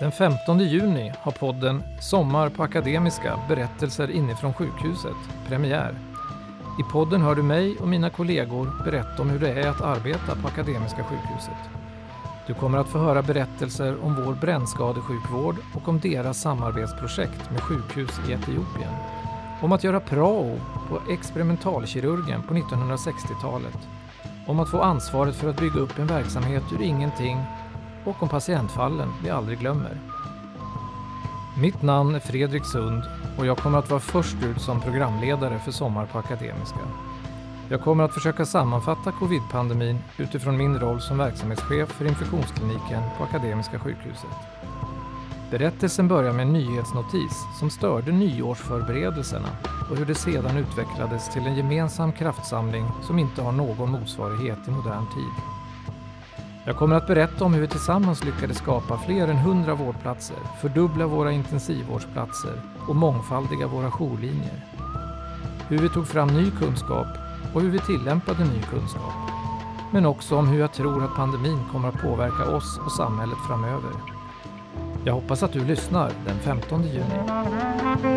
Den 15 juni har podden Sommar på Akademiska berättelser inifrån sjukhuset premiär. I podden hör du mig och mina kollegor berätta om hur det är att arbeta på Akademiska sjukhuset. Du kommer att få höra berättelser om vår brännskadesjukvård och om deras samarbetsprojekt med sjukhus i Etiopien. Om att göra prao på experimentalkirurgen på 1960-talet. Om att få ansvaret för att bygga upp en verksamhet ur ingenting och om patientfallen vi aldrig glömmer. Mitt namn är Fredrik Sund och jag kommer att vara först ut som programledare för Sommar på Akademiska. Jag kommer att försöka sammanfatta covid-pandemin utifrån min roll som verksamhetschef för infektionskliniken på Akademiska sjukhuset. Berättelsen börjar med en nyhetsnotis som störde nyårsförberedelserna och hur det sedan utvecklades till en gemensam kraftsamling som inte har någon motsvarighet i modern tid. Jag kommer att berätta om hur vi tillsammans lyckades skapa fler än 100 vårdplatser, fördubbla våra intensivvårdsplatser och mångfaldiga våra jourlinjer. Hur vi tog fram ny kunskap och hur vi tillämpade ny kunskap. Men också om hur jag tror att pandemin kommer att påverka oss och samhället framöver. Jag hoppas att du lyssnar den 15 juni.